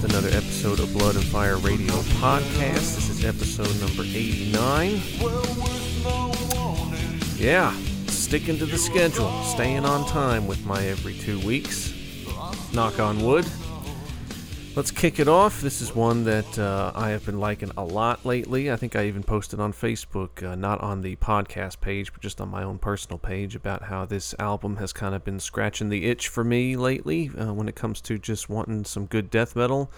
with another episode of Blood and Fire Radio Podcast. This is episode number 89. Well, with no warning. Yeah, sticking to the schedule, staying on time with my every two weeks. Knock on wood. Let's kick it off. This is one that uh, I have been liking a lot lately. I think I even posted on Facebook, uh, not on the podcast page, but just on my own personal page, about how this album has kind of been scratching the itch for me lately uh, when it comes to just wanting some good death metal.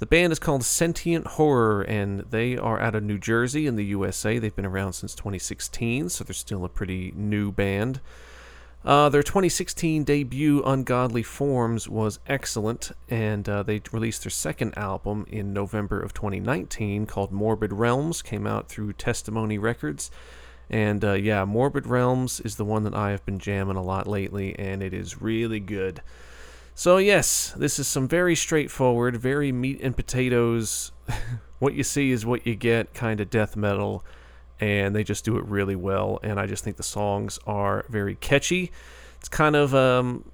The band is called Sentient Horror, and they are out of New Jersey in the USA. They've been around since 2016, so they're still a pretty new band. Uh, their 2016 debut, Ungodly Forms, was excellent, and uh, they released their second album in November of 2019 called Morbid Realms, came out through Testimony Records. And uh, yeah, Morbid Realms is the one that I have been jamming a lot lately, and it is really good. So, yes, this is some very straightforward, very meat and potatoes. what you see is what you get kind of death metal and they just do it really well. And I just think the songs are very catchy. It's kind of um,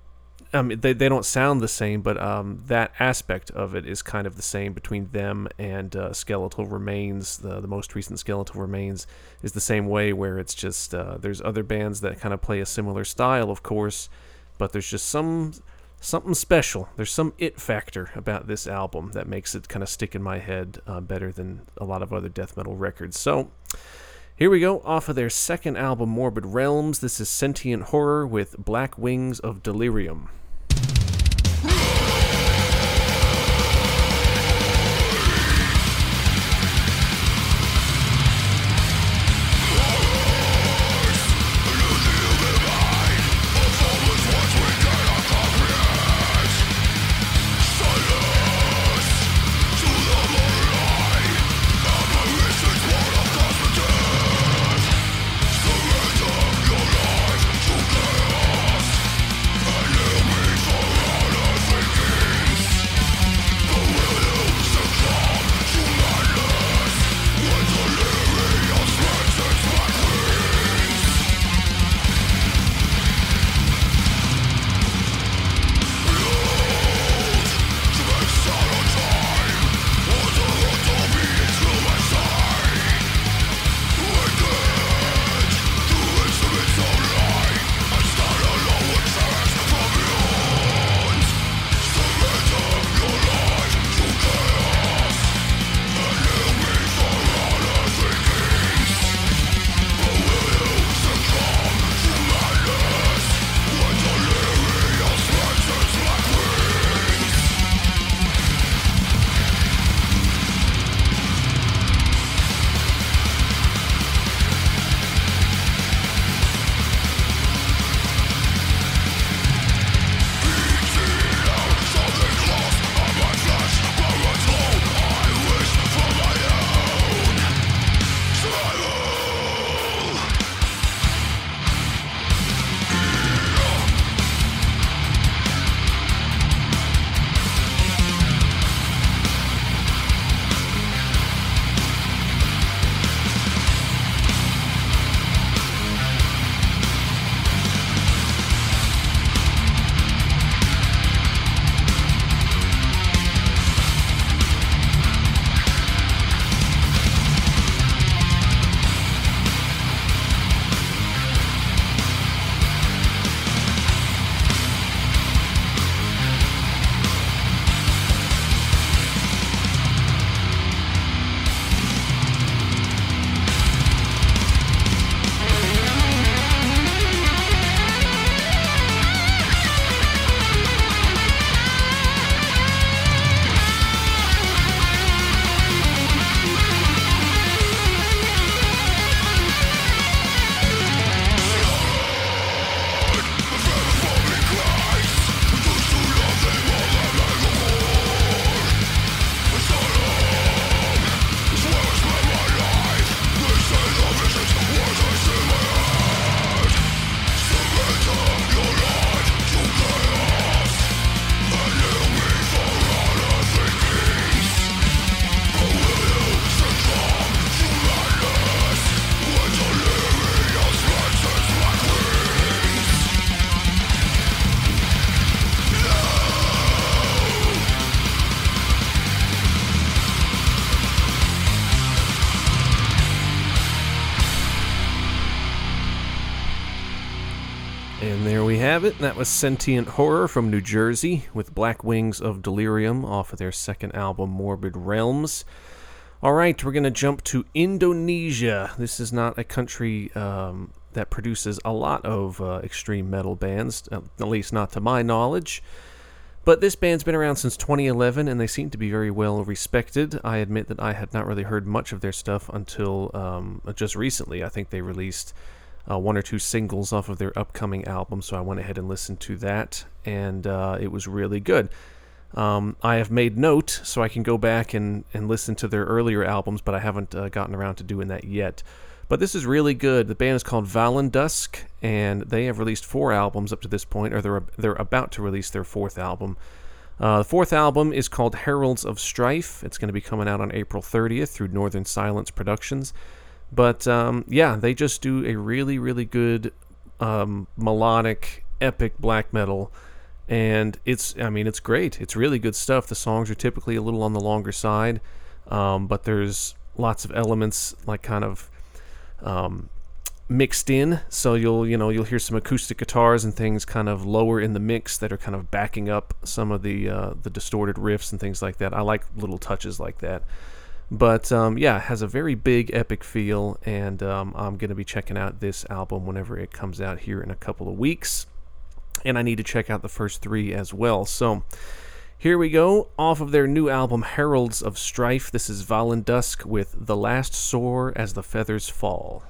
I mean, they they don't sound the same, but um, that aspect of it is kind of the same between them and uh, Skeletal Remains. The the most recent Skeletal Remains is the same way, where it's just uh, there's other bands that kind of play a similar style, of course, but there's just some something special. There's some it factor about this album that makes it kind of stick in my head uh, better than a lot of other death metal records. So. Here we go, off of their second album, Morbid Realms. This is Sentient Horror with Black Wings of Delirium. It. That was Sentient Horror from New Jersey with Black Wings of Delirium off of their second album, Morbid Realms. All right, we're going to jump to Indonesia. This is not a country um, that produces a lot of uh, extreme metal bands, at least not to my knowledge. But this band's been around since 2011 and they seem to be very well respected. I admit that I had not really heard much of their stuff until um, just recently. I think they released uh, one or two singles off of their upcoming album, so I went ahead and listened to that, and uh, it was really good. Um, I have made note so I can go back and, and listen to their earlier albums, but I haven't uh, gotten around to doing that yet. But this is really good. The band is called Vallendusk, and they have released four albums up to this point, or they're they're about to release their fourth album. Uh, the fourth album is called Heralds of Strife. It's going to be coming out on April 30th through Northern Silence Productions. But um, yeah, they just do a really, really good um, melodic, epic black metal. And it's, I mean, it's great. It's really good stuff. The songs are typically a little on the longer side, um, but there's lots of elements like kind of um, mixed in. So you'll you know you'll hear some acoustic guitars and things kind of lower in the mix that are kind of backing up some of the uh, the distorted riffs and things like that. I like little touches like that. But um, yeah, it has a very big epic feel, and um, I'm gonna be checking out this album whenever it comes out here in a couple of weeks. And I need to check out the first three as well. So. Here we go, off of their new album Heralds of Strife. This is Vallendusk with The Last Soar as the Feathers Fall.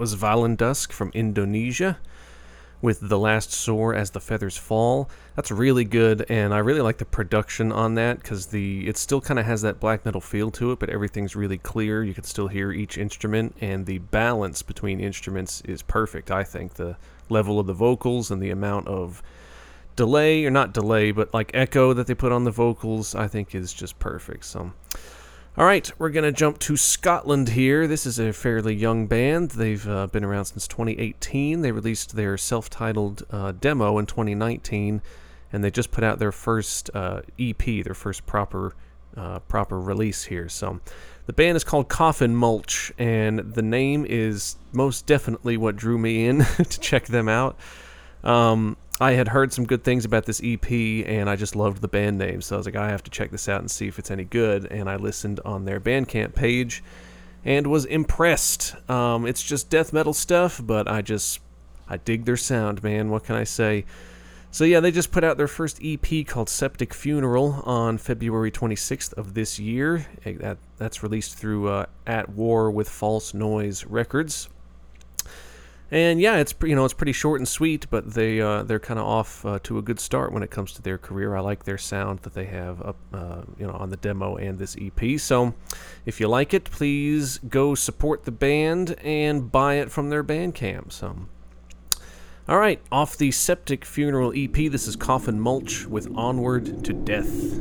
Was Dusk from Indonesia with The Last Soar as the Feathers Fall. That's really good, and I really like the production on that because the it still kind of has that black metal feel to it, but everything's really clear. You can still hear each instrument, and the balance between instruments is perfect. I think the level of the vocals and the amount of delay, or not delay, but like echo that they put on the vocals, I think is just perfect. So. All right, we're going to jump to Scotland here. This is a fairly young band. They've uh, been around since 2018. They released their self titled uh, demo in 2019, and they just put out their first uh, EP, their first proper uh, proper release here. So the band is called Coffin Mulch, and the name is most definitely what drew me in to check them out. Um, I had heard some good things about this EP and I just loved the band name. So I was like, I have to check this out and see if it's any good. And I listened on their Bandcamp page and was impressed. Um, it's just death metal stuff, but I just, I dig their sound, man. What can I say? So yeah, they just put out their first EP called Septic Funeral on February 26th of this year. That, that's released through uh, At War with False Noise Records. And yeah, it's you know it's pretty short and sweet, but they uh, they're kind of off uh, to a good start when it comes to their career. I like their sound that they have up uh, you know on the demo and this EP. So if you like it, please go support the band and buy it from their Bandcamp. So. All right, off the Septic Funeral EP, this is Coffin Mulch with Onward to Death.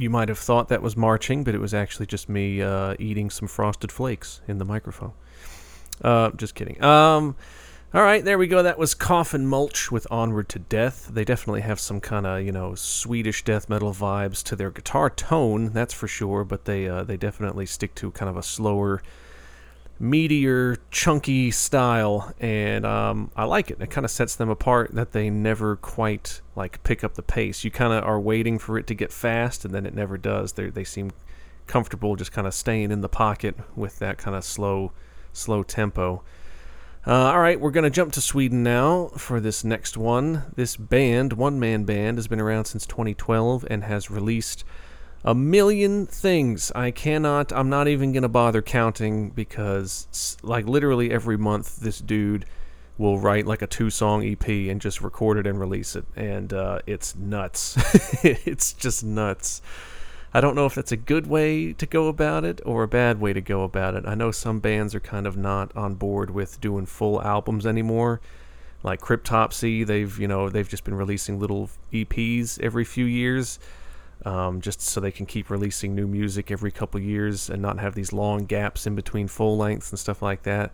You might have thought that was marching, but it was actually just me uh, eating some frosted flakes in the microphone. Uh, just kidding. Um, all right, there we go. That was Coffin Mulch with Onward to Death. They definitely have some kind of you know Swedish death metal vibes to their guitar tone, that's for sure. But they uh, they definitely stick to kind of a slower, meatier, chunky style, and um, I like it. It kind of sets them apart that they never quite like pick up the pace. You kind of are waiting for it to get fast, and then it never does. They they seem comfortable just kind of staying in the pocket with that kind of slow slow tempo. Uh, all right, we're going to jump to Sweden now for this next one. This band, one man band, has been around since 2012 and has released a million things. I cannot, I'm not even going to bother counting because, like, literally every month, this dude will write like a two song EP and just record it and release it. And uh, it's nuts. it's just nuts. I don't know if that's a good way to go about it or a bad way to go about it. I know some bands are kind of not on board with doing full albums anymore. Like Cryptopsy, they've you know they've just been releasing little EPs every few years, um, just so they can keep releasing new music every couple years and not have these long gaps in between full lengths and stuff like that.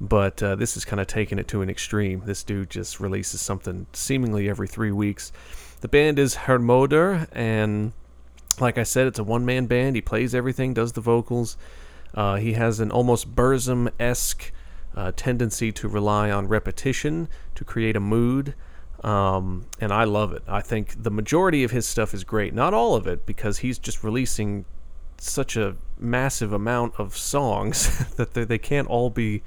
But uh, this is kind of taking it to an extreme. This dude just releases something seemingly every three weeks. The band is Hermodr, and like I said, it's a one man band. He plays everything, does the vocals. Uh, he has an almost Burzum esque uh, tendency to rely on repetition to create a mood. Um, and I love it. I think the majority of his stuff is great. Not all of it, because he's just releasing such a massive amount of songs that they, can't all be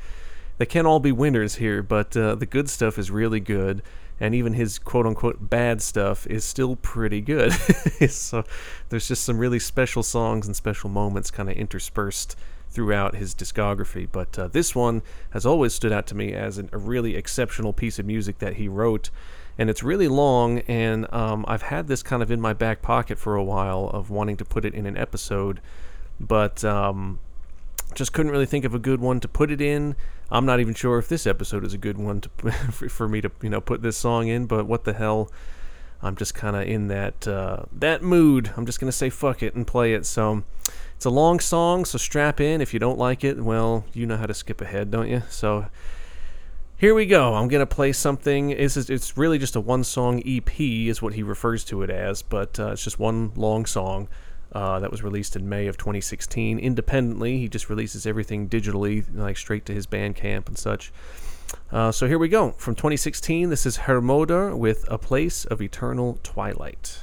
they can't all be winners here. But uh, the good stuff is really good and even his quote unquote bad stuff is still pretty good. so there's just some really special songs and special moments kind of interspersed throughout his discography. But uh, this one has always stood out to me as an, a really exceptional piece of music that he wrote. And it's really long, and um, I've had this kind of in my back pocket for a while of wanting to put it in an episode, but um, just couldn't really think of a good one to put it in. I'm not even sure if this episode is a good one to for me to you know put this song in, but what the hell? I'm just kind of in that uh, that mood. I'm just gonna say fuck it and play it. So it's a long song, so strap in. If you don't like it, well, you know how to skip ahead, don't you? So here we go. I'm gonna play something. It's it's really just a one song EP, is what he refers to it as, but uh, it's just one long song. Uh, that was released in May of 2016 independently. He just releases everything digitally, like straight to his Bandcamp and such. Uh, so here we go. From 2016, this is Hermodr with A Place of Eternal Twilight.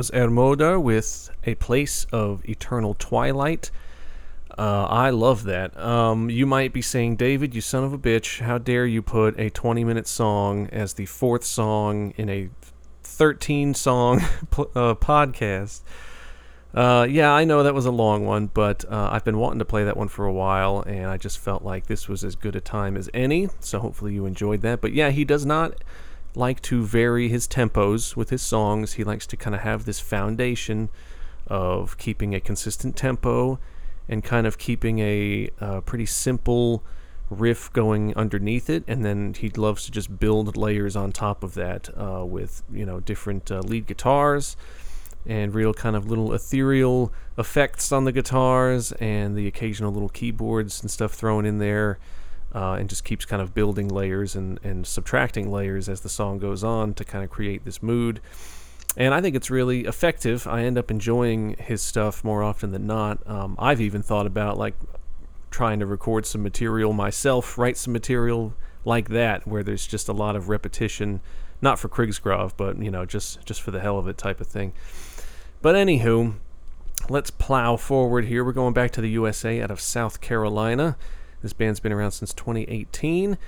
Was Hermodr with A Place of Eternal Twilight. Uh, I love that. Um, you might be saying, David, you son of a bitch, how dare you put a 20 minute song as the fourth song in a 13 song uh, podcast? Uh, yeah, I know that was a long one, but uh, I've been wanting to play that one for a while, and I just felt like this was as good a time as any. So hopefully you enjoyed that. But yeah, he does not like to vary his tempos with his songs. He likes to kind of have this foundation of keeping a consistent tempo and kind of keeping a uh, pretty simple riff going underneath it, and then he loves to just build layers on top of that uh, with you know different uh, lead guitars and real kind of little ethereal effects on the guitars and the occasional little keyboards and stuff thrown in there. Uh, and just keeps kind of building layers and, and subtracting layers as the song goes on to kind of create this mood. And I think it's really effective. I end up enjoying his stuff more often than not. Um, I've even thought about like trying to record some material myself, write some material like that, where there's just a lot of repetition, not for Krigsgrav, but you know, just just for the hell of it type of thing. But anywho, let's plow forward here. We're going back to the USA out of South Carolina. This band's been around since 2018.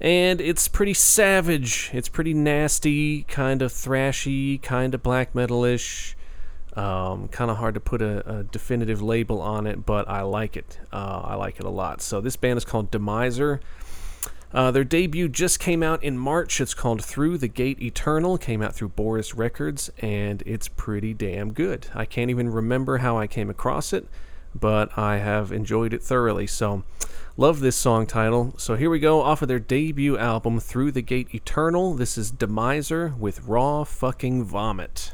And it's pretty savage. It's pretty nasty, kind of thrashy, kind of black metalish. Um, kind of hard to put a, a, definitive label on it, but I like it. Uh, I like it a lot. So this band is called Demiser. Uh, their debut just came out in March. It's called Through the Gate Eternal. Came out through Boris Records, and it's pretty damn good. I can't even remember how I came across it, but I have enjoyed it thoroughly. So, love this song title. So, here we go off of their debut album, Through the Gate Eternal. This is Demiser with Raw Fucking Vomit.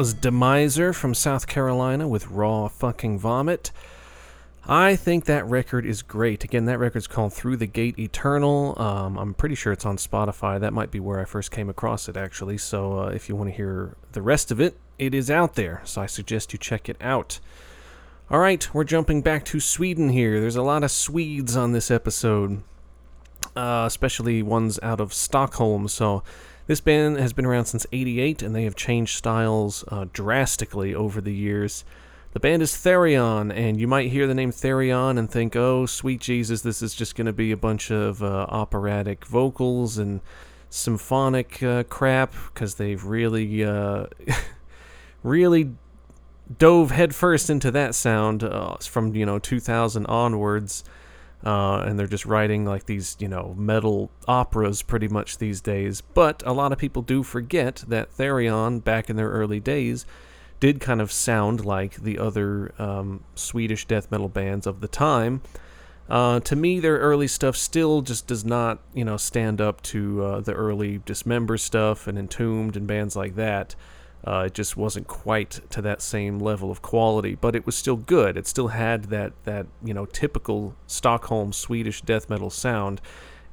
Was Demiser from South Carolina with Raw Fucking Vomit. I think that record is great. Again, that record's called Through the Gate Eternal. Um, I'm pretty sure it's on Spotify. That might be where I first came across it, actually. So uh, if you want to hear the rest of it, it is out there. So I suggest you check it out. All right, we're jumping back to Sweden here. There's a lot of Swedes on this episode, uh, especially ones out of Stockholm. So this band has been around since 88 and they have changed styles uh, drastically over the years. The band is Therion, and you might hear the name Therion and think, oh, sweet Jesus, this is just going to be a bunch of uh, operatic vocals and symphonic uh, crap, because they've really, uh, really dove headfirst into that sound uh, from, you know, 2000 onwards. Uh, and they're just writing like these, you know, metal operas pretty much these days. But a lot of people do forget that Therion, back in their early days, did kind of sound like the other um, Swedish death metal bands of the time. Uh, to me, their early stuff still just does not, you know, stand up to uh, the early Dismember stuff and Entombed and bands like that. Uh, it just wasn't quite to that same level of quality, but it was still good. It still had that that you know typical Stockholm Swedish death metal sound.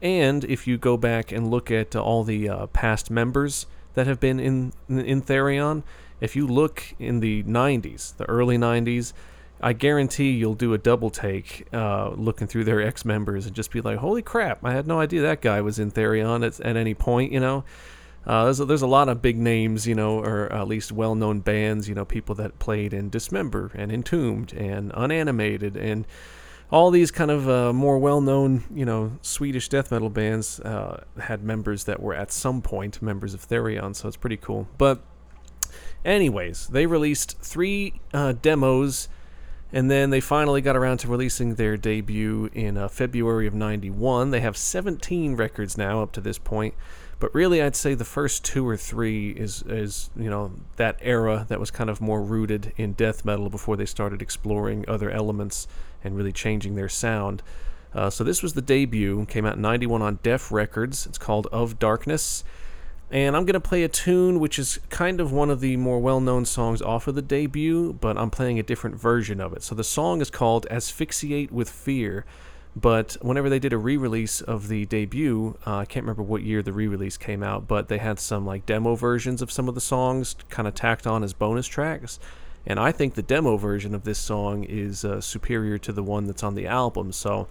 And if you go back and look at all the uh, past members that have been in in Therion, if you look in the 90s, the early 90s, I guarantee you'll do a double take uh, looking through their ex members and just be like, holy crap, I had no idea that guy was in Therion at, at any point, you know? Uh, there's, a, there's a lot of big names, you know, or at least well known bands, you know, people that played in Dismember and Entombed and Unanimated and all these kind of uh, more well known, you know, Swedish death metal bands uh, had members that were at some point members of Therion, so it's pretty cool. But Anyways, they released three uh, demos, and then they finally got around to releasing their debut in uh, February of '91. They have 17 records now up to this point, but really, I'd say the first two or three is is you know that era that was kind of more rooted in death metal before they started exploring other elements and really changing their sound. Uh, so this was the debut, came out in '91 on Deaf Records. It's called Of Darkness. And I'm going to play a tune which is kind of one of the more well known songs off of the debut, but I'm playing a different version of it. So the song is called Asphyxiate with Fear. But whenever they did a re release of the debut, uh, I can't remember what year the re release came out, but they had some like demo versions of some of the songs kind of tacked on as bonus tracks. And I think the demo version of this song is uh, superior to the one that's on the album. So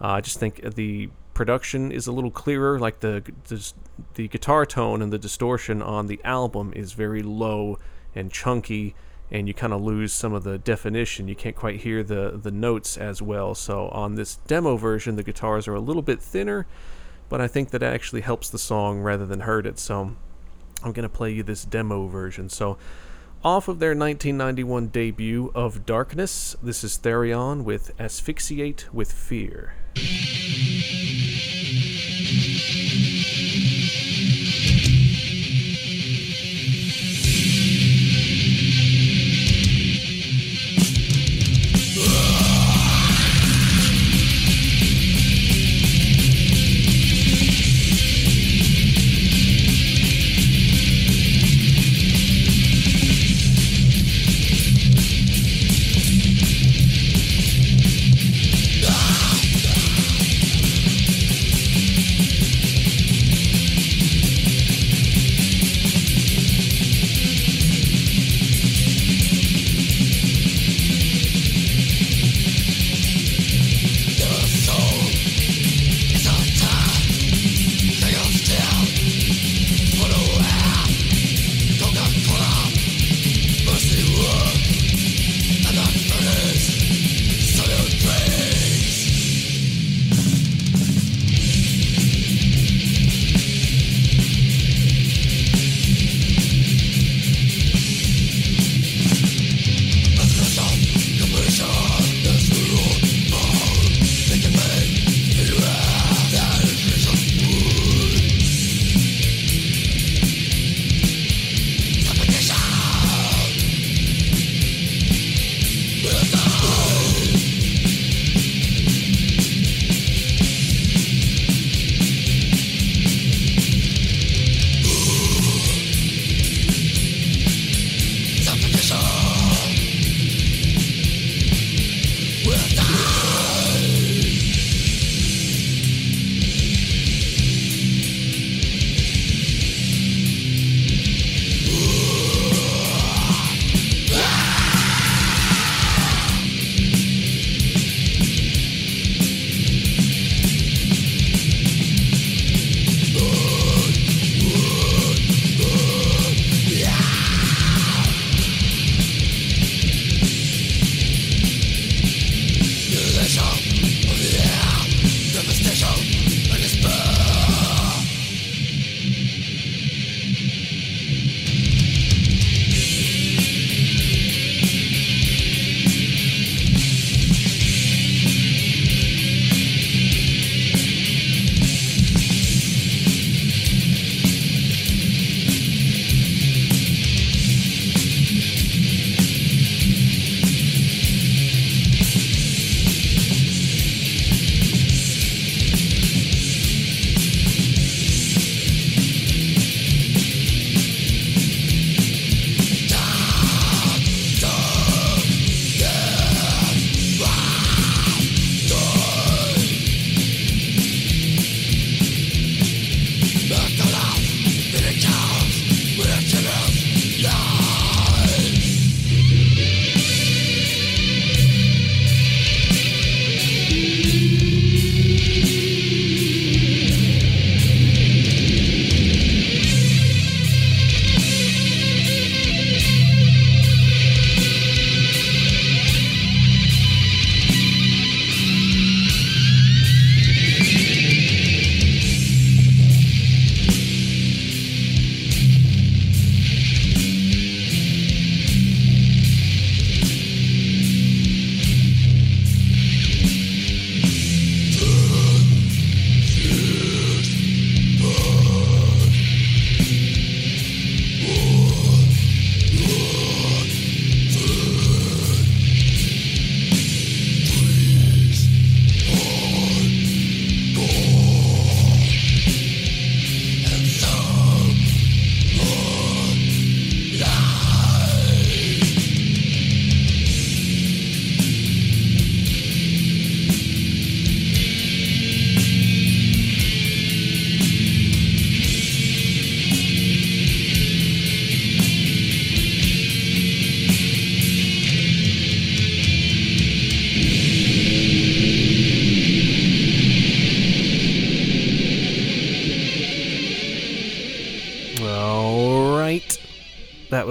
uh, I just think the production is a little clearer. Like the, the the guitar tone and the distortion on the album is very low and chunky, and you kind of lose some of the definition. You can't quite hear the the notes as well. So on this demo version, the guitars are a little bit thinner, but I think that actually helps the song rather than hurt it. So I'm gonna play you this demo version. So off of their 1991 debut of Darkness, this is Therion with Asphyxiate with Fear.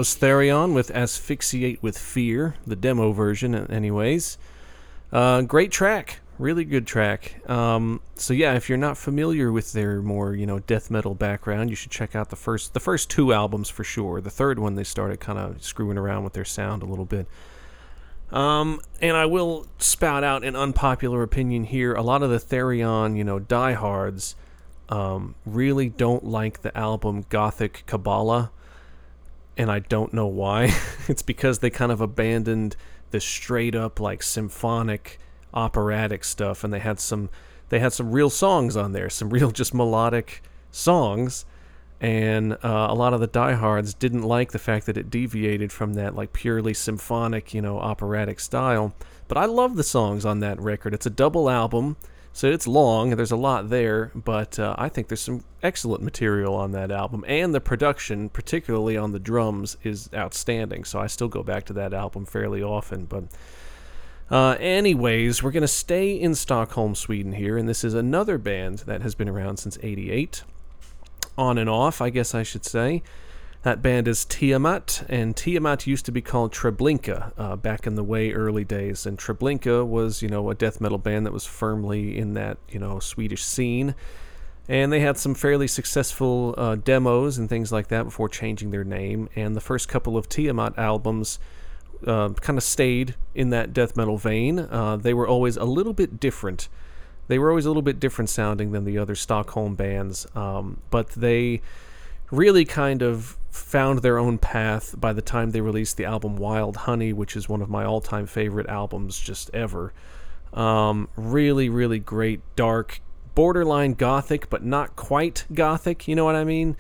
Was Therion with Asphyxiate with Fear, the demo version, anyways. Uh, great track. Really good track. Um, so yeah, if you're not familiar with their more you know death metal background, you should check out the first the first two albums for sure. The third one they started kind of screwing around with their sound a little bit. Um, and I will spout out an unpopular opinion here. A lot of the Therion, you know, diehards, um, really don't like the album Gothic Kabbalah, and I don't know why. it's because they kind of abandoned the straight up like symphonic operatic stuff, and they had some they had some real songs on there, some real just melodic songs. And uh, a lot of the diehards didn't like the fact that it deviated from that like purely symphonic, you know, operatic style. But I love the songs on that record. It's a double album, so it's long. There's a lot there, but uh, I think there's some excellent material on that album, and the production, particularly on the drums, is outstanding. So I still go back to that album fairly often. But uh, anyways, we're going to stay in Stockholm, Sweden here, and this is another band that has been around since 88. On and off, I guess I should say. That band is Tiamat, and Tiamat used to be called Treblinka uh, back in the way early days. And Treblinka was, you know, a death metal band that was firmly in that, you know, Swedish scene. And they had some fairly successful uh, demos and things like that before changing their name. And the first couple of Tiamat albums uh, kind of stayed in that death metal vein. Uh, they were always a little bit different. They were always a little bit different sounding than the other Stockholm bands, um, but they really kind of found their own path by the time they released the album Wild Honey, which is one of my all time favorite albums just ever. Um, really, really great, dark, borderline gothic, but not quite gothic, you know what I mean?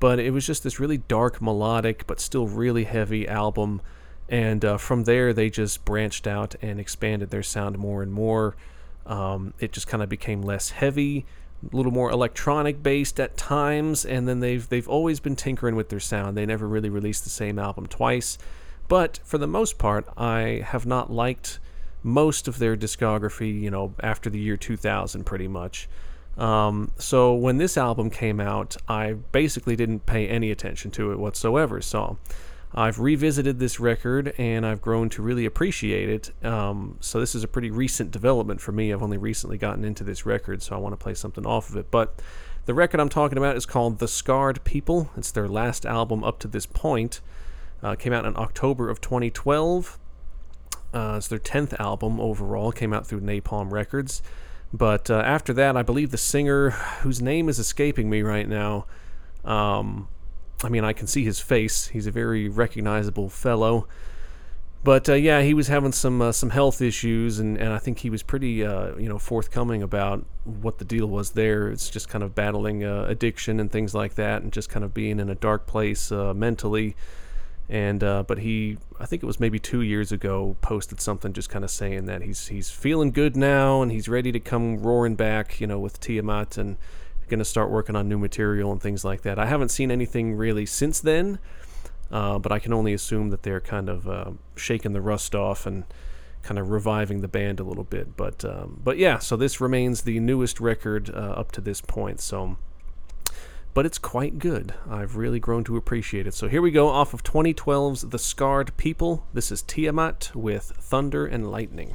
But it was just this really dark, melodic, but still really heavy album and uh, from there they just branched out and expanded their sound more and more um, it just kind of became less heavy a little more electronic based at times and then they've they've always been tinkering with their sound. They never really released the same album twice. But for the most part i have not liked most of their discography you know after the year 2000 pretty much. Um, so when this album came out i basically didn't pay any attention to it whatsoever. So I've revisited this record and I've grown to really appreciate it. Um, so this is a pretty recent development for me. I've only recently gotten into this record, so I want to play something off of it. But the record I'm talking about is called The Scarred People. It's their last album up to this point. Uh, came out in October of 2012. Uh, it's their 10th album overall. Came out through Napalm Records. But uh, after that, I believe the singer, whose name is escaping me right now, um, I mean, I can see his face. He's a very recognizable fellow. But uh, yeah, he was having some uh, some health issues, and, and I think he was pretty uh, you know forthcoming about what the deal was there. It's just kind of battling uh, addiction and things like that, and just kind of being in a dark place uh, mentally. And uh, but he, I think it was maybe two years ago, posted something just kind of saying that he's he's feeling good now, and he's ready to come roaring back, you know, with Tiamat and going to start working on new material and things like that. I haven't seen anything really since then, uh, but I can only assume that they're kind of uh, shaking the rust off and kind of reviving the band a little bit. But um, but yeah, so this remains the newest record uh, up to this point. So. But it's quite good. I've really grown to appreciate it. So here we go off of 2012's The Scarred People. This is Tiamat with Thunder and Lightning.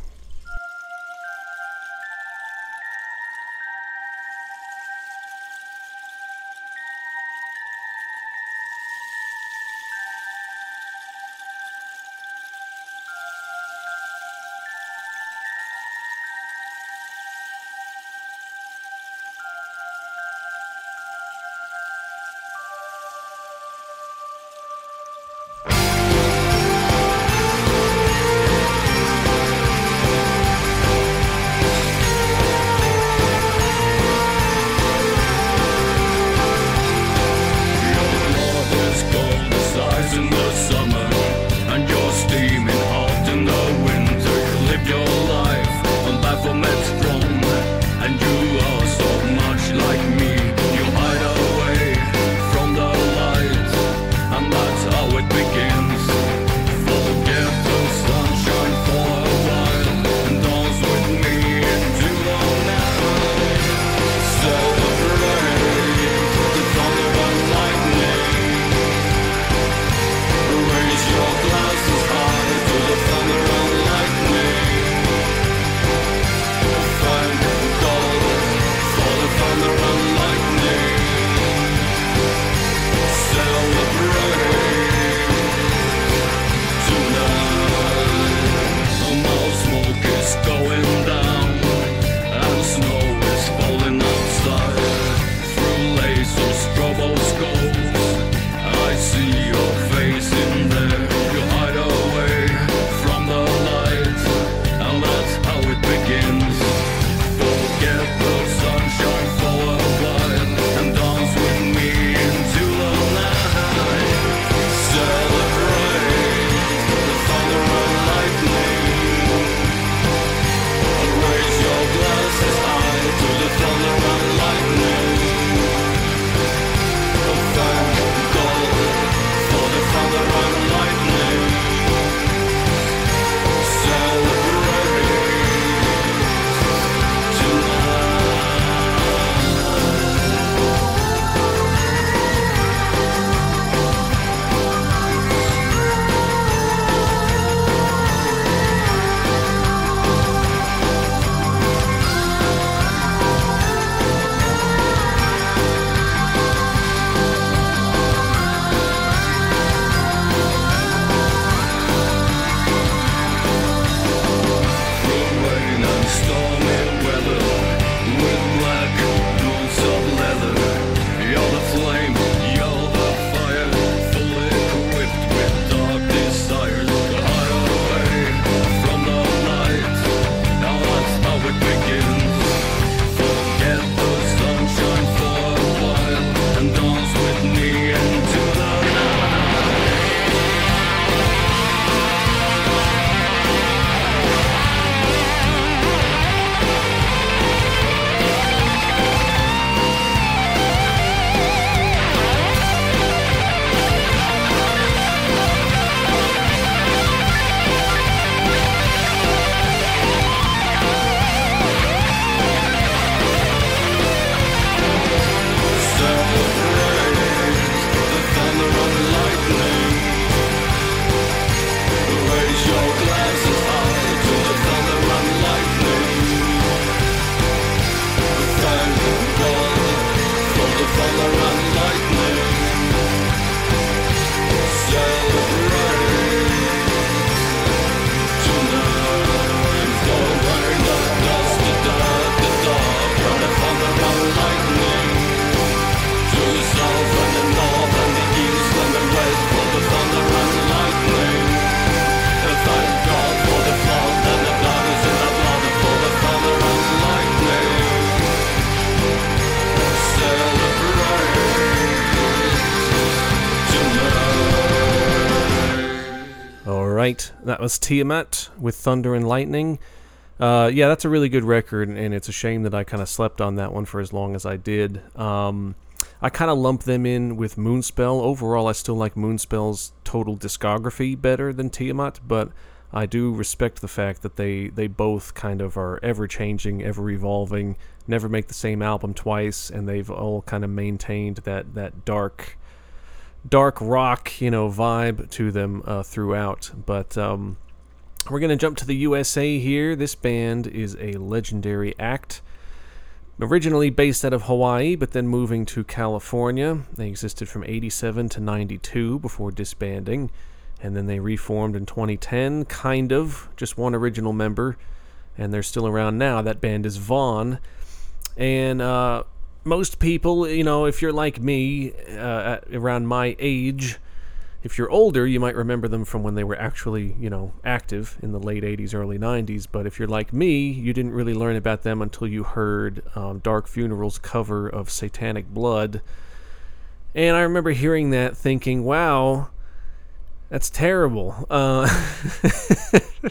Was Tiamat with Thunder and Lightning. Uh, yeah, that's a really good record, and it's a shame that I kind of slept on that one for as long as I did. Um, I kind of lump them in with Moonspell. Overall, I still like Moonspell's total discography better than Tiamat, but I do respect the fact that they, they both kind of are ever changing, ever evolving, never make the same album twice, and they've all kind of maintained that, that dark dark rock, you know, vibe to them uh, throughout. But um, we're going to jump to the USA here. This band is a legendary act. Originally based out of Hawaii, but then moving to California. They existed from 87 to 92 before disbanding. And then they reformed in 2010, kind of, just one original member. And they're still around now. That band is Von. And uh, most people, you know, if you're like me, uh, around my age, if you're older, you might remember them from when they were actually, you know, active in the late 80s, early 90s. But if you're like me, you didn't really learn about them until you heard um, Dark Funeral's cover of Satanic Blood. And I remember hearing that thinking, wow, that's terrible. Uh,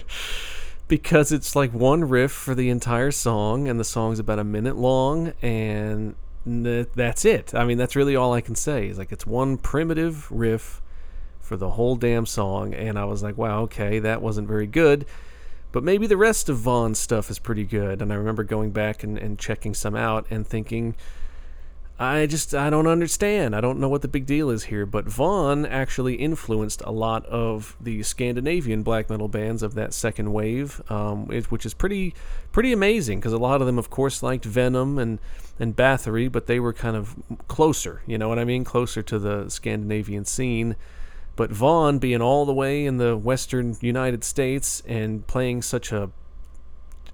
because it's like one riff for the entire song, and the song's about a minute long, and that's it. I mean, that's really all I can say. Is like it's one primitive riff for the whole damn song, and I was like, wow, okay, that wasn't very good. But maybe the rest of Von's stuff is pretty good. And I remember going back and, and checking some out and thinking, I just I don't understand. I don't know what the big deal is here, but Von actually influenced a lot of the Scandinavian black metal bands of that second wave, um, which is pretty pretty amazing because a lot of them, of course, liked Venom and and Bathory, but they were kind of closer. You know what I mean? Closer to the Scandinavian scene. But Von being all the way in the western United States and playing such a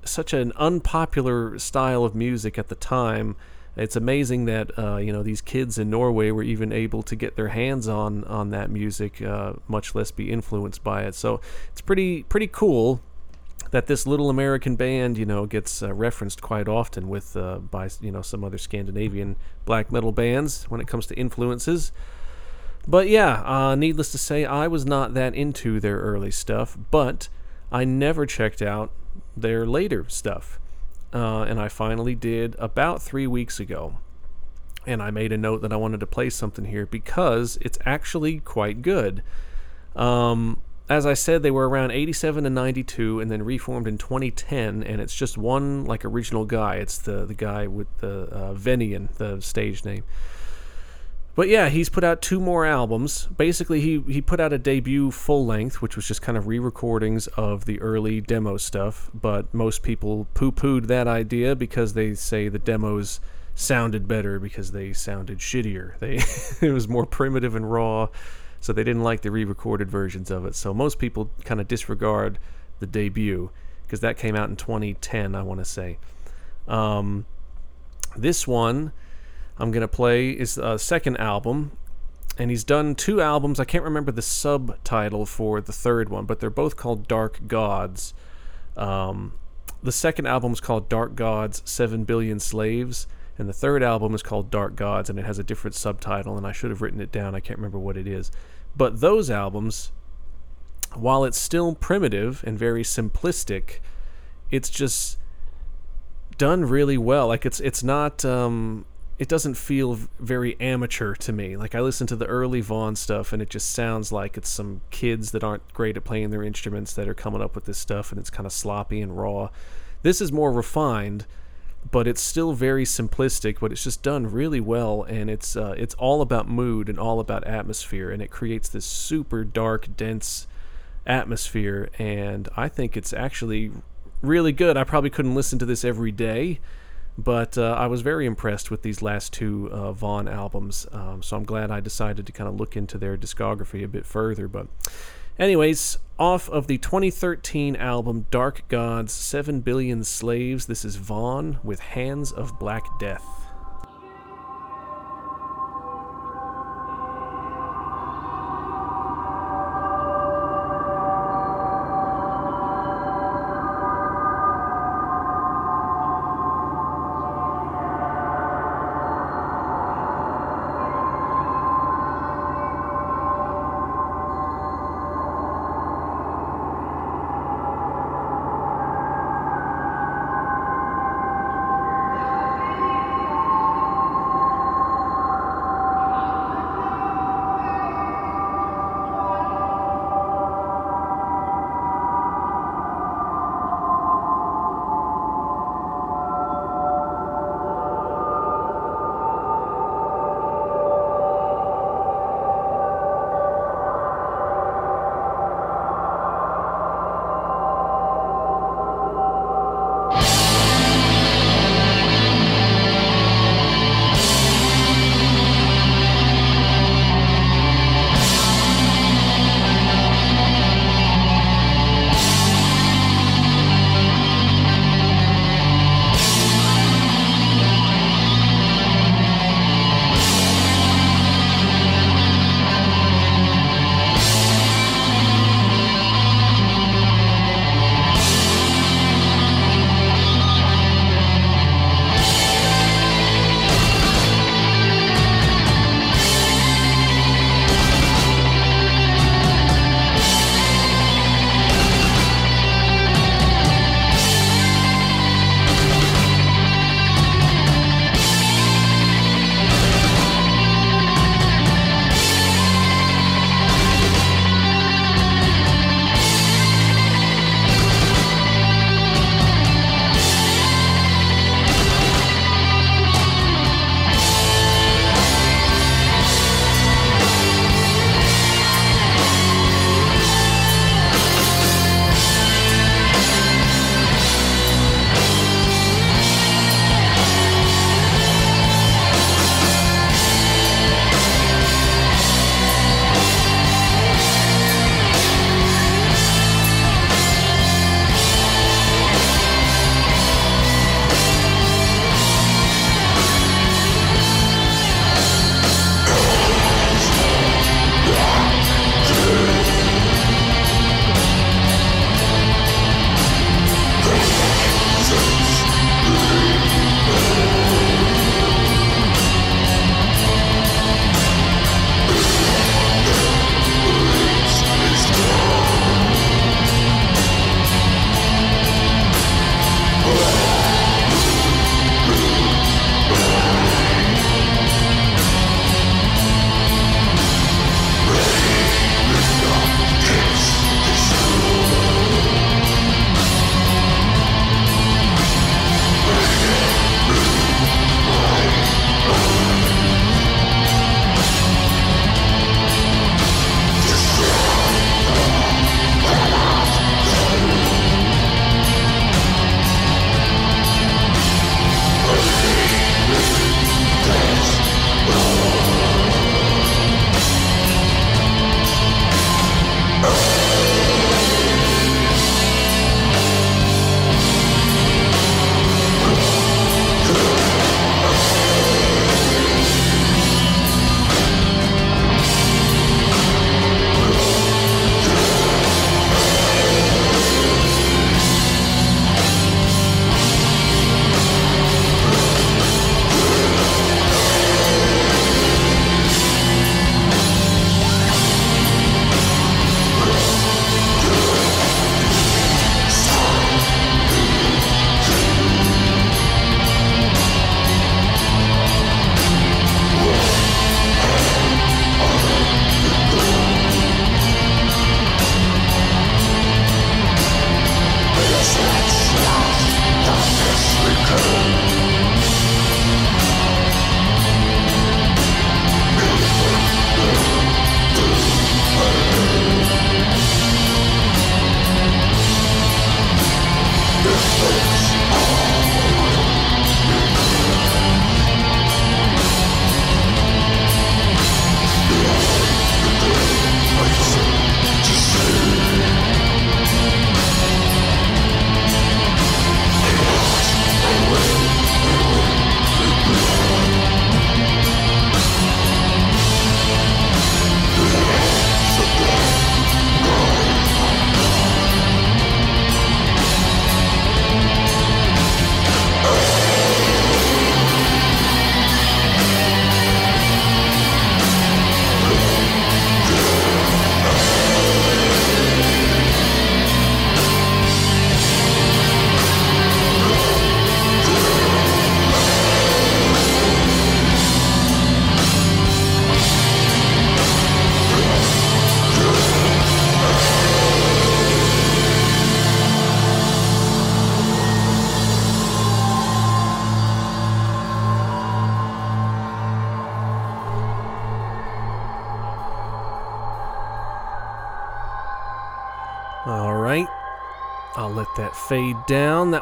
such an unpopular style of music at the time it's amazing that uh, you know these kids in Norway were even able to get their hands on on that music, uh, much less be influenced by it. So it's pretty pretty cool that this little American band, you know, gets uh, referenced quite often with uh, by you know some other Scandinavian black metal bands when it comes to influences. But yeah, uh, needless to say, I was not that into their early stuff, but I never checked out their later stuff uh, and I finally did about three weeks ago. And I made a note that I wanted to play something here because it's actually quite good. Um, as I said, they were around 87 and 92 and then reformed in 2010, and it's just one like original guy. It's the, the guy with the uh, Venien, the stage name. But yeah, he's put out two more albums. Basically, he, he put out a debut full length, which was just kind of re recordings of the early demo stuff. But most people poo pooed that idea because they say the demos sounded better because they sounded shittier. They it was more primitive and raw, so they didn't like the re-recorded versions of it. So most people kind of disregard the debut because that came out in 2010, I want to say. Um, this one I'm going to play is a second album. And he's done two albums. I can't remember the subtitle for the third one, but they're both called Dark Gods. Um, the second album is called Dark Gods Seven Billion Slaves. And the third album is called Dark Gods, and it has a different subtitle, and I should have written it down. I can't remember what it is. But those albums, while it's still primitive and very simplistic, it's just done really well. Like it's it's not um, it doesn't feel very amateur to me. Like I listen to the early Von stuff and it just sounds like it's some kids that aren't great at playing their instruments that are coming up with this stuff and it's kind of sloppy and raw. This is more refined, but it's still very simplistic, but it's just done really well and it's uh, it's all about mood and all about atmosphere and it creates this super dark, dense atmosphere and I think it's actually really good. I probably couldn't listen to this every day but uh, I was very impressed with these last two uh, Von albums, um, so I'm glad I decided to kind of look into their discography a bit further. But, anyways, off of the 2013 album Dark Gods 7 Billion Slaves, this is Von with Hands of Black Death.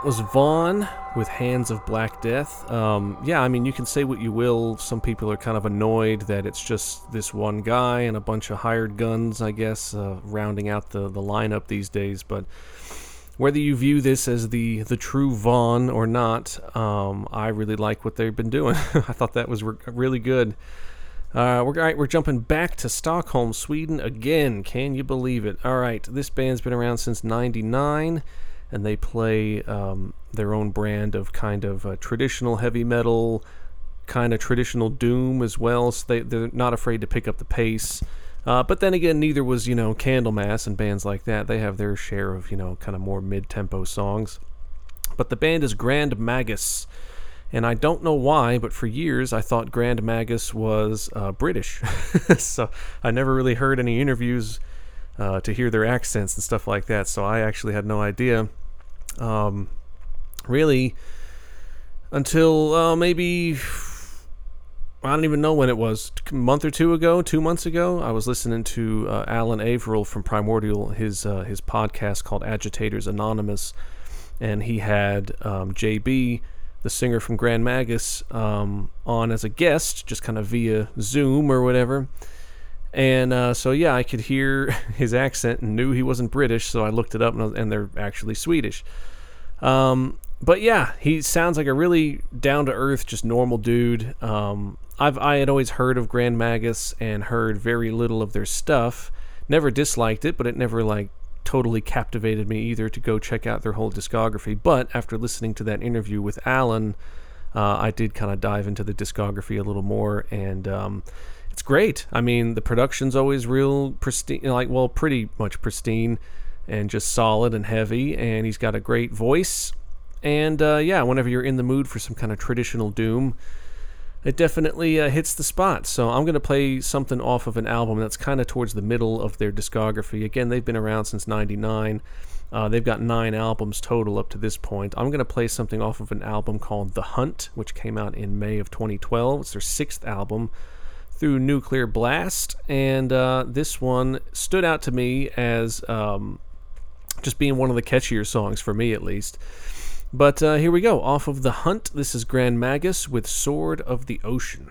Was Von with Hands of Black Death. Um, yeah, I mean, you can say what you will. Some people are kind of annoyed that it's just this one guy and a bunch of hired guns, I guess, uh, rounding out the, the lineup these days. But whether you view this as the, the true Von or not, um, I really like what they've been doing. I thought that was re- really good. Uh, we're, all right, we're jumping back to Stockholm, Sweden again. Can you believe it? All right, this band's been around since 99, and they play um, their own brand of kind of uh, traditional heavy metal, kind of traditional doom as well. So they, they're not afraid to pick up the pace. Uh, but then again, neither was, you know, Candlemass and bands like that. They have their share of, you know, kind of more mid tempo songs. But the band is Grand Magus. And I don't know why, but for years I thought Grand Magus was uh, British. so I never really heard any interviews uh, to hear their accents and stuff like that. So I actually had no idea. Um, really, until uh, maybe I don't even know when it was, a month or two ago, two months ago. I was listening to uh, Alan Averill from Primordial, his uh, his podcast called Agitators Anonymous, and he had um, JB the singer from Grand Magus um, on as a guest, just kind of via Zoom or whatever. And uh, so, yeah, I could hear his accent and knew he wasn't British, so I looked it up, and, and they're actually Swedish. Um, but yeah, he sounds like a really down to earth, just normal dude. Um, I've I had always heard of Grand Magus and heard very little of their stuff. Never disliked it, but it never like totally captivated me either to go check out their whole discography. But after listening to that interview with Alan, uh, I did kind of dive into the discography a little more, and um, it's great. I mean, the production's always real pristine, like well, pretty much pristine, and just solid and heavy. And he's got a great voice, and uh, yeah, whenever you're in the mood for some kind of traditional doom it definitely uh, hits the spot. So I'm going to play something off of an album that's kind of towards the middle of their discography. Again, they've been around since 99. Uh, they've got nine albums total up to this point. I'm going to play something off of an album called The Hunt, which came out in May of 2012. It's their sixth album through Nuclear Blast. And uh, this one stood out to me as um, just being one of the catchier songs, for me at least. But uh, here we go. Off of The Hunt, this is Grand Magus with Sword of the Ocean.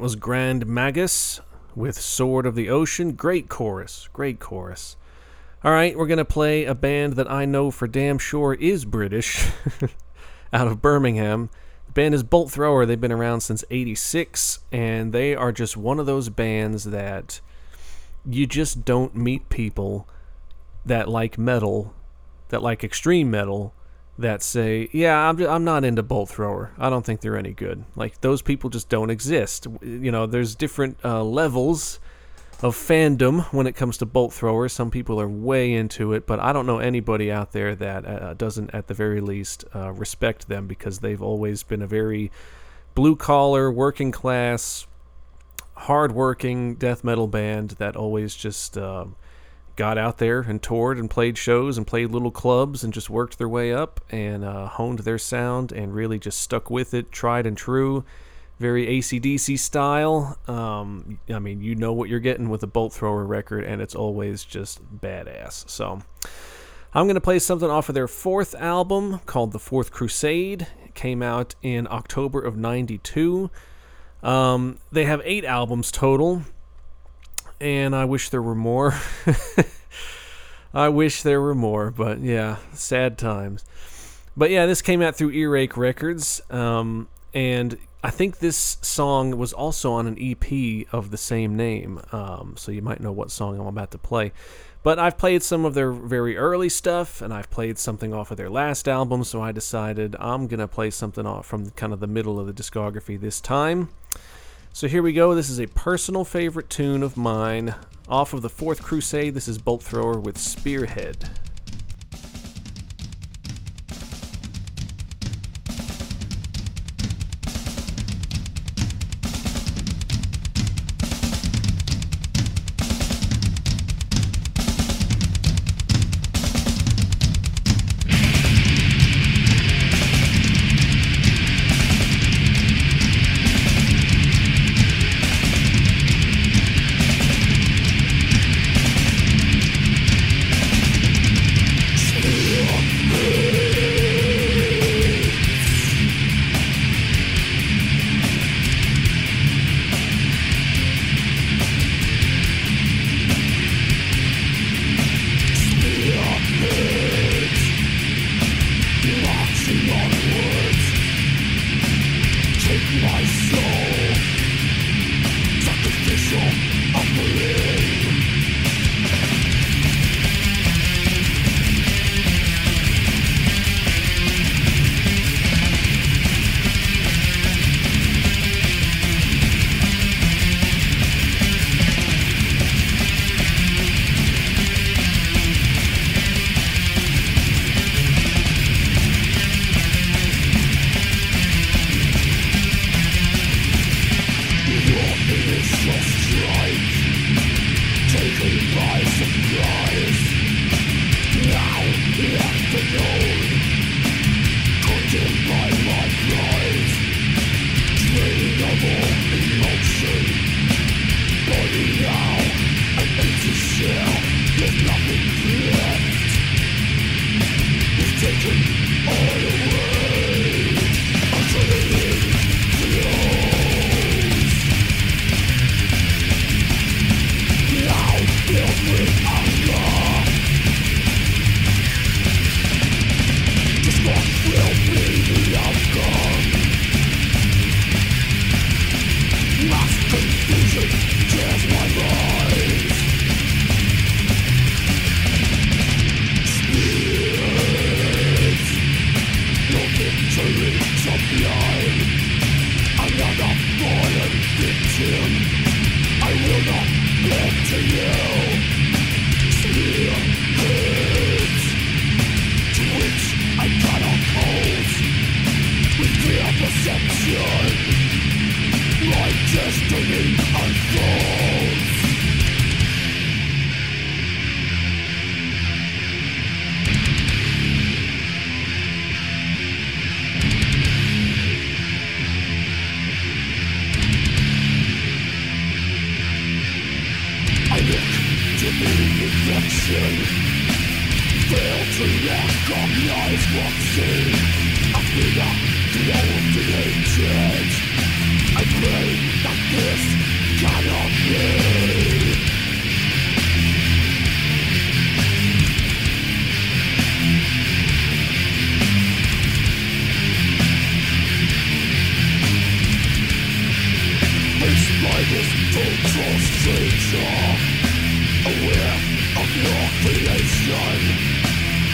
That was Grand Magus with Sword of the Ocean. Great chorus, great chorus. All right, we're going to play a band that I know for damn sure is British out of Birmingham. The band is Bolt Thrower. They've been around since 86, and they are just one of those bands that you just don't meet people that like metal, that like extreme metal, that say, "Yeah, I'm I'm not into Bolt Thrower. I don't think they're any good." Like those people just don't exist. You know, there's different uh, levels of fandom when it comes to Bolt Thrower. Some people are way into it, but I don't know anybody out there that uh, doesn't, at the very least, uh, respect them because they've always been a very blue collar, working class, hard-working death metal band that always just. Um, got out there and toured and played shows and played little clubs and just worked their way up and uh, honed their sound and really just stuck with it, tried and true. Very ACDC style. Um, I mean, you know what you're getting with a Bolt Thrower record, and it's always just badass. So, I'm going to play something off of their fourth album called The Fourth Crusade. It came out in October of 92. Um, they have eight albums total and I wish there were more. I wish there were more, but yeah, sad times. But yeah, this came out through Earache Records, um, and I think this song was also on an EP of the same name, um, so you might know what song I'm about to play. But I've played some of their very early stuff, and I've played something off of their last album, so I decided I'm gonna play something off from kind of the middle of the discography this time. So here we go. This is a personal favorite tune of mine. Off of the Fourth Crusade, this is Bolt Thrower with Spearhead.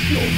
That was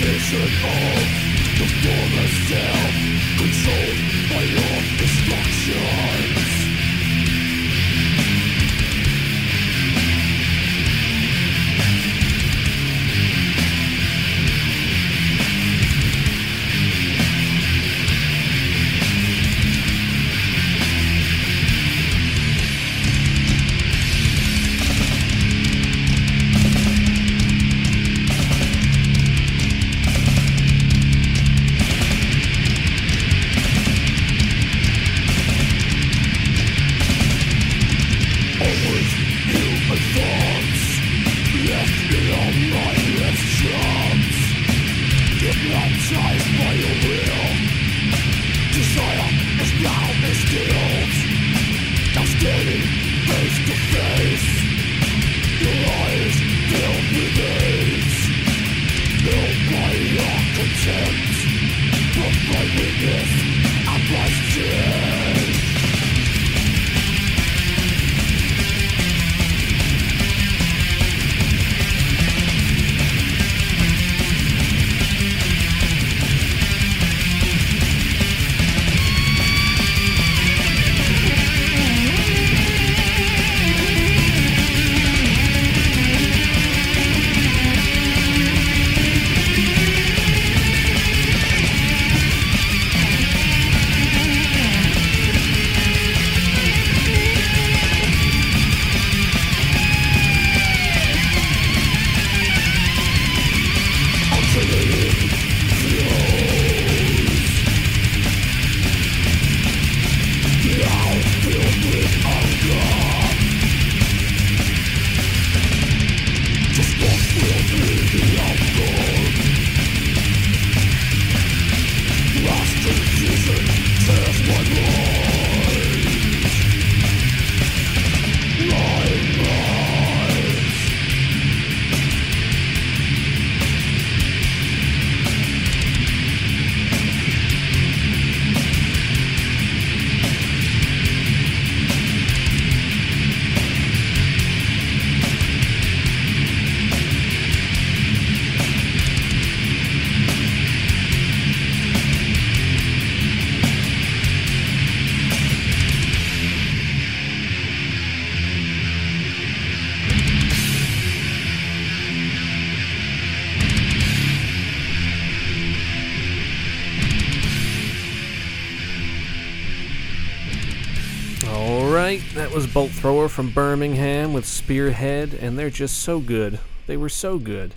Bolt Thrower from Birmingham with Spearhead, and they're just so good. They were so good.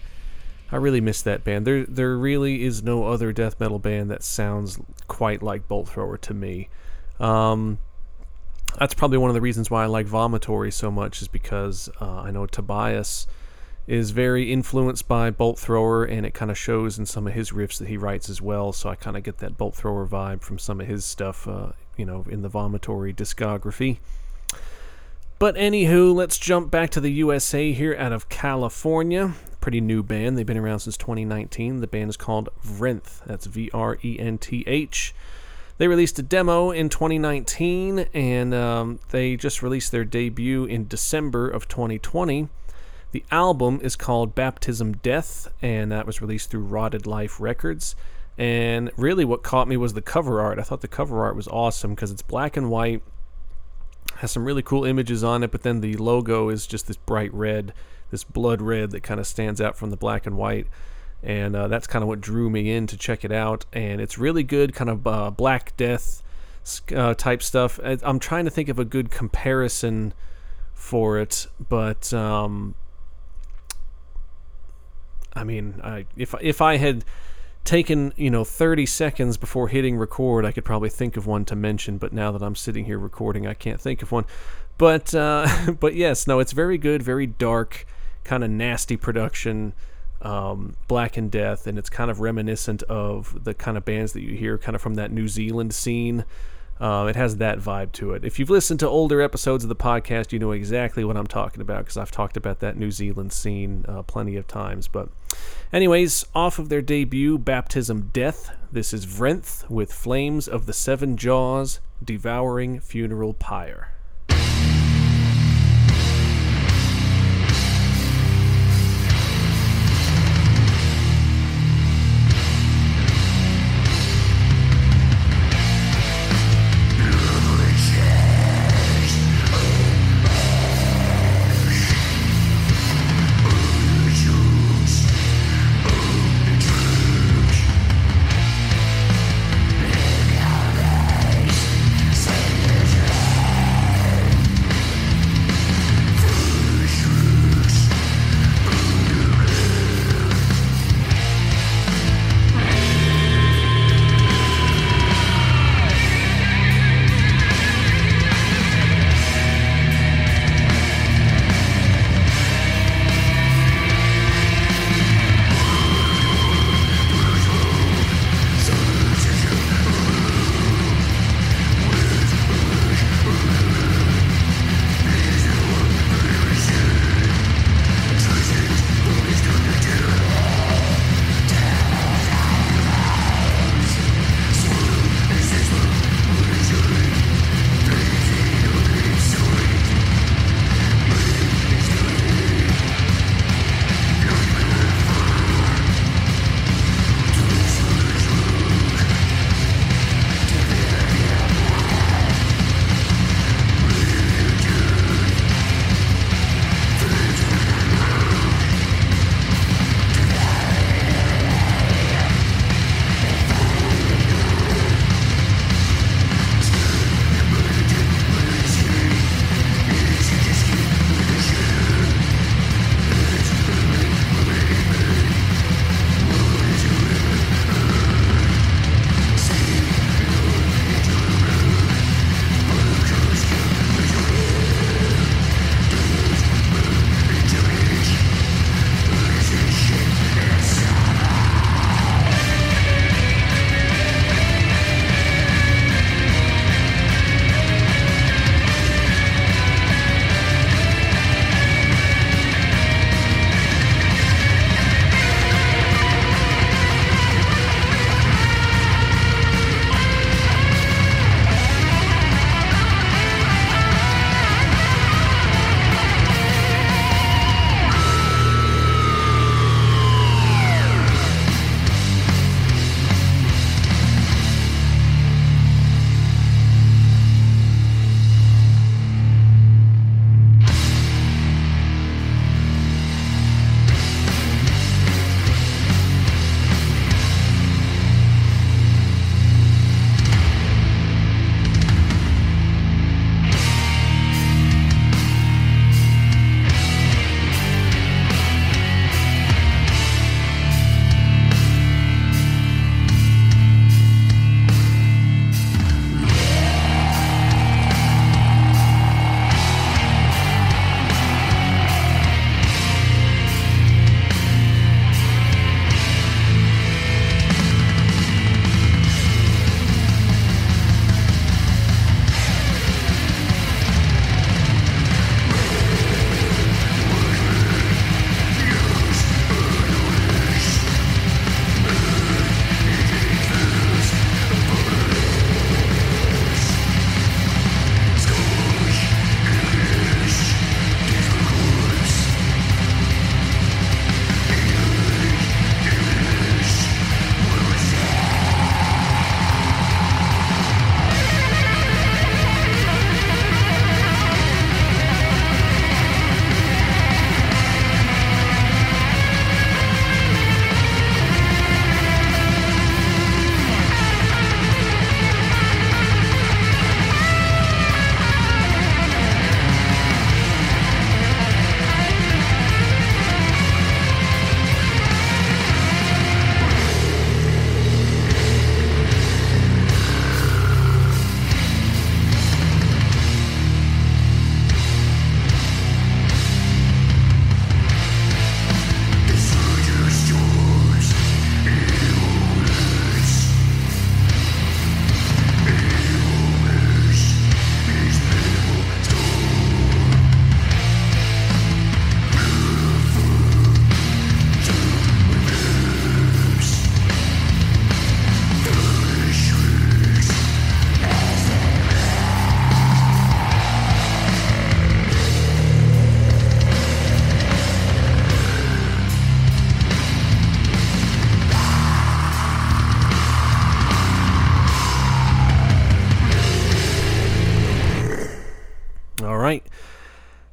I really miss that band. There, there really is no other death metal band that sounds quite like Bolt Thrower to me. Um, that's probably one of the reasons why I like Vomitory so much, is because uh, I know Tobias is very influenced by Bolt Thrower, and it kind of shows in some of his riffs that he writes as well. So I kind of get that Bolt Thrower vibe from some of his stuff, uh, you know, in the Vomitory discography. But anywho, let's jump back to the USA here out of California. Pretty new band. They've been around since 2019. The band is called Vrenth. That's V R E N T H. They released a demo in 2019 and um, they just released their debut in December of 2020. The album is called Baptism Death and that was released through Rotted Life Records. And really, what caught me was the cover art. I thought the cover art was awesome because it's black and white has some really cool images on it, but then the logo is just this bright red, this blood red that kind of stands out from the black and white. And uh, that's kind of what drew me in to check it out. And it's really good, kind of uh, Black Death uh, type stuff. I'm trying to think of a good comparison for it, but um, I mean, I, if if I had taken you know 30 seconds before hitting record i could probably think of one to mention but now that i'm sitting here recording i can't think of one. But uh, but yes no it's very good very dark kind of nasty production um, black and death and it's kind of reminiscent of the kind of bands that you hear kind of from that new zealand scene Uh, it has that vibe to it. If you've listened to older episodes of the podcast, you know exactly what I'm talking about because I've talked about that New Zealand scene uh, plenty of times. But, anyways, off of their debut, Baptism Death, this is Vrenth with Flames of the Seven Jaws, Devouring Funeral Pyre.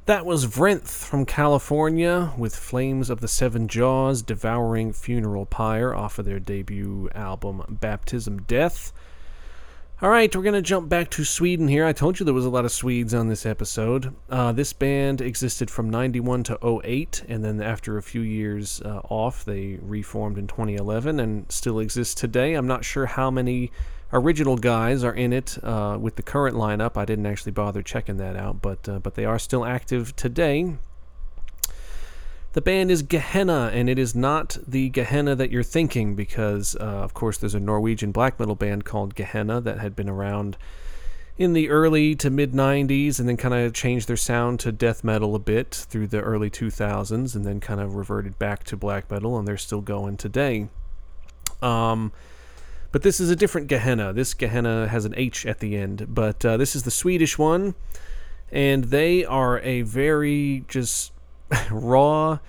That was Vrenth from California with Flames of the Seven Jaws Devouring Funeral Pyre off of their debut album Baptism Death. All right, we're going to jump back to Sweden here. I told you there was a lot of Swedes on this episode. Uh, this band existed from 91 to 08, and then after a few years uh, off, they reformed in 2011 and still exist today. I'm not sure how many original guys are in it uh, with the current lineup. I didn't actually bother checking that out, but uh, but they are still active today. The band is Gehennah, and it is not the Gehenna that you're thinking, because uh, of course there's a Norwegian black metal band called Gehenna that had been around in the early to mid 90s and then kind of changed their sound to death metal a bit through the early 2000s and then kind of reverted back to black metal and they're still going today. Um, but this is a different Gehennah. This Gehennah has an H at the end, but uh, this is the Swedish one, and they are a very just raw,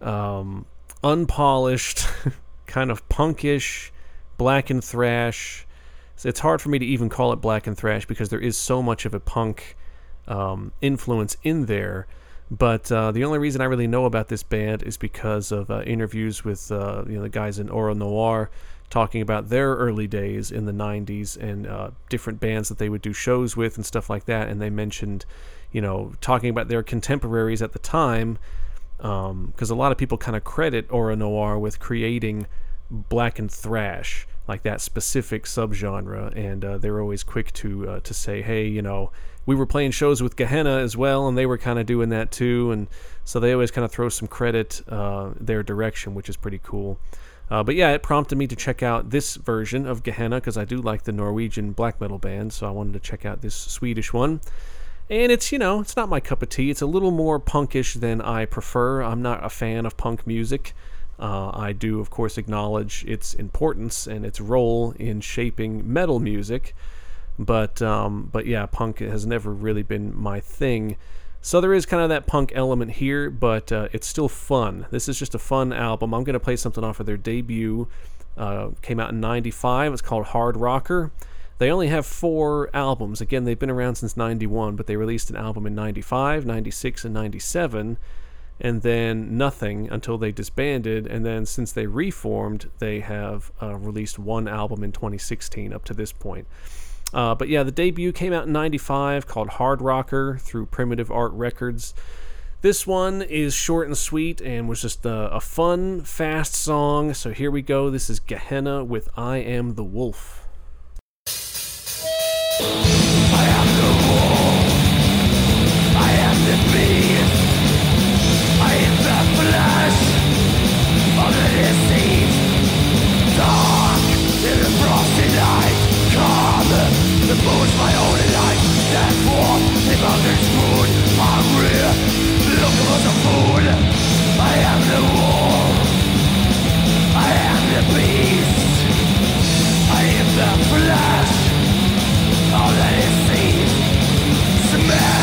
um, unpolished, kind of punkish, black and thrash. It's hard for me to even call it black and thrash because there is so much of a punk um, influence in there. But uh, the only reason I really know about this band is because of uh, interviews with uh, you know the guys in Aura Noir talking about their early days in the 90s and uh, different bands that they would do shows with and stuff like that. And they mentioned, you know, talking about their contemporaries at the time, because um, a lot of people kind of credit Aura Noir with creating black and thrash, like that specific subgenre. And uh, they're always quick to uh, to say, hey, you know, we were playing shows with Gehennah as well, and they were kind of doing that too. And so they always kind of throw some credit uh, their direction, which is pretty cool. Uh, but yeah, it prompted me to check out this version of Gehennah because I do like the Norwegian black metal band, so I wanted to check out this Swedish one. And it's, you know, it's not my cup of tea. It's a little more punkish than I prefer. I'm not a fan of punk music. Uh, I do, of course, acknowledge its importance and its role in shaping metal music. But, um, but yeah, punk has never really been my thing. So there is kind of that punk element here, but uh, it's still fun. This is just a fun album. I'm going to play something off of their debut. Uh, came out in 95. It's called Hard Rocker. They only have four albums. Again, they've been around since 91, but they released an album in 95, 96, and 97, and then nothing until they disbanded. And then since they reformed, they have uh, released one album in 2016 up to this point. Uh, but yeah, the debut came out in 95 called Hard Rocker through Primitive Art Records. This one is short and sweet and was just a, a fun, fast song. So here we go. This is Gehennah with I Am the Wolf. I am the wolf. I am the beast. The moon's my only light. That forth the mountain's moon. Hungry, looking for some food. I am the wolf. I am the beast. I am the flesh all that it sees. Smell,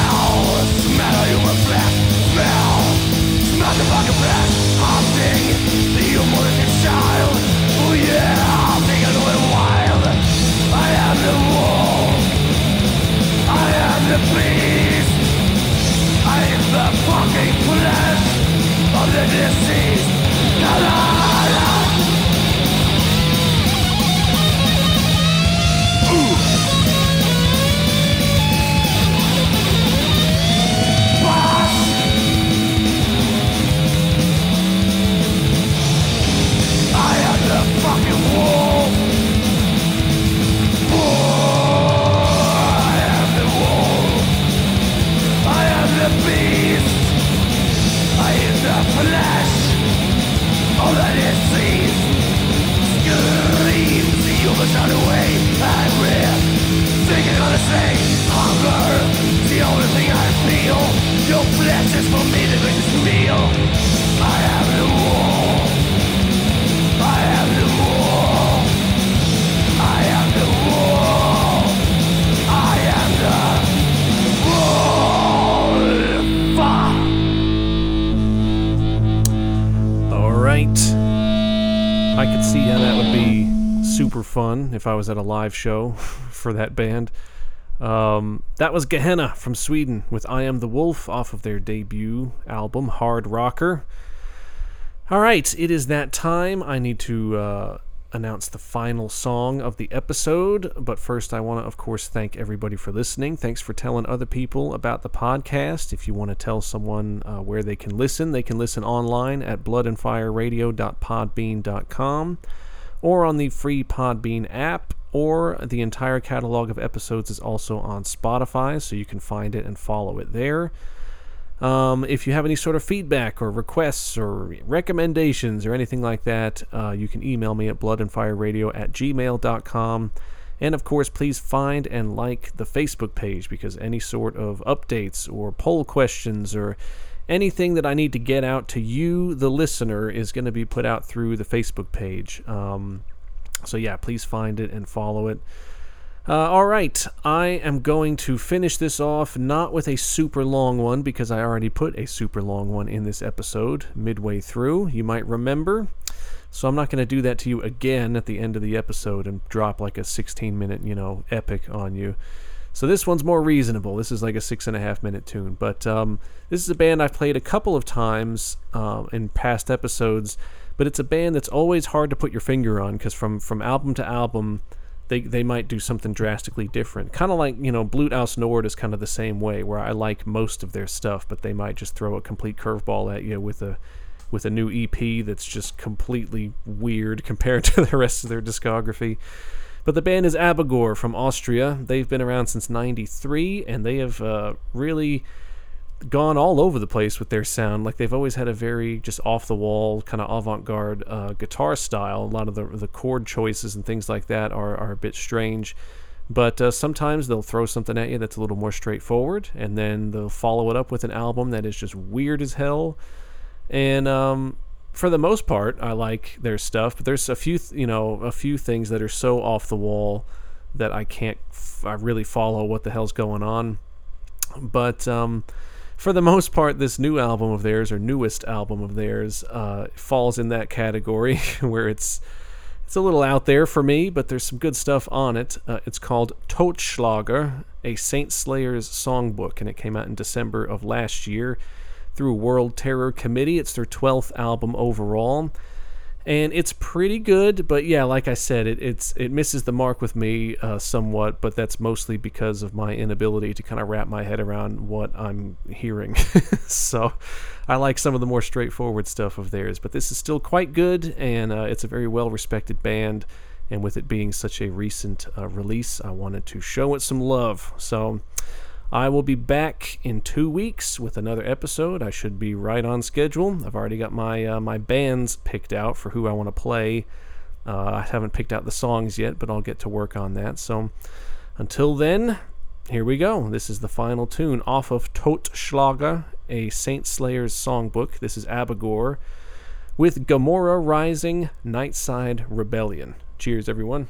beast. I am the fucking flesh of the deceased. Super fun if I was at a live show for that band. Um, that was Gehennah from Sweden with I Am the Wolf off of their debut album, Hard Rocker. All right, it is that time. I need to uh, announce the final song of the episode. But first, I want to, of course, thank everybody for listening. Thanks for telling other people about the podcast. If you want to tell someone uh, where they can listen, they can listen online at bloodandfireradio.podbean.com or on the free Podbean app or the entire catalog of episodes is also on Spotify, so you can find it and follow it there. Um, if you have any sort of feedback or requests or recommendations or anything like that, uh, you can email me at bloodandfireradio at gmail.com. And of course, please find and like the Facebook page because any sort of updates or poll questions or anything that I need to get out to you, the listener, is going to be put out through the Facebook page. Um, so, yeah, please find it and follow it. Uh, all right, I am going to finish this off not with a super long one because I already put a super long one in this episode midway through. You might remember. So I'm not going to do that to you again at the end of the episode and drop like a 16 minute, you know, epic on you. So this one's more reasonable. This is like a six and a half minute tune. But um, this is a band I've played a couple of times uh, in past episodes. But it's a band that's always hard to put your finger on because from from album to album, they they might do something drastically different. Kind of like you know, Blut aus Nord is kind of the same way, where I like most of their stuff, but they might just throw a complete curveball at you with a with a new EP that's just completely weird compared to the rest of their discography. But the band is Abigor from Austria. They've been around since '93, and they have uh, really gone all over the place with their sound. Like they've always had a very just off the wall kind of avant garde uh, guitar style. A lot of the the chord choices and things like that are are a bit strange. But uh, sometimes they'll throw something at you that's a little more straightforward, and then they'll follow it up with an album that is just weird as hell. And um, for the most part, I like their stuff. But there's a few, th- you know, a few things that are so off the wall that I can't, f- I really follow what the hell's going on. But um, for the most part, this new album of theirs, or newest album of theirs, uh, falls in that category where it's it's a little out there for me, but there's some good stuff on it. Uh, it's called Totschlager, a Saint Slayer's songbook, and it came out in December of last year through World Terror Committee. It's their 12th album overall. And it's pretty good, but yeah, like I said, it, it's it misses the mark with me uh, somewhat, but that's mostly because of my inability to kind of wrap my head around what I'm hearing. so, I like some of the more straightforward stuff of theirs, but this is still quite good, and uh, it's a very well respected band. And with it being such a recent uh, release, I wanted to show it some love. So, I will be back in two weeks with another episode. I should be right on schedule. I've already got my uh, my bands picked out for who I want to play. Uh, I haven't picked out the songs yet, but I'll get to work on that. So until then, here we go. This is the final tune off of Totschlager, a Saint Slayer's songbook. This is Abigor with Gomorrha Rising Nightside Rebellion. Cheers, everyone.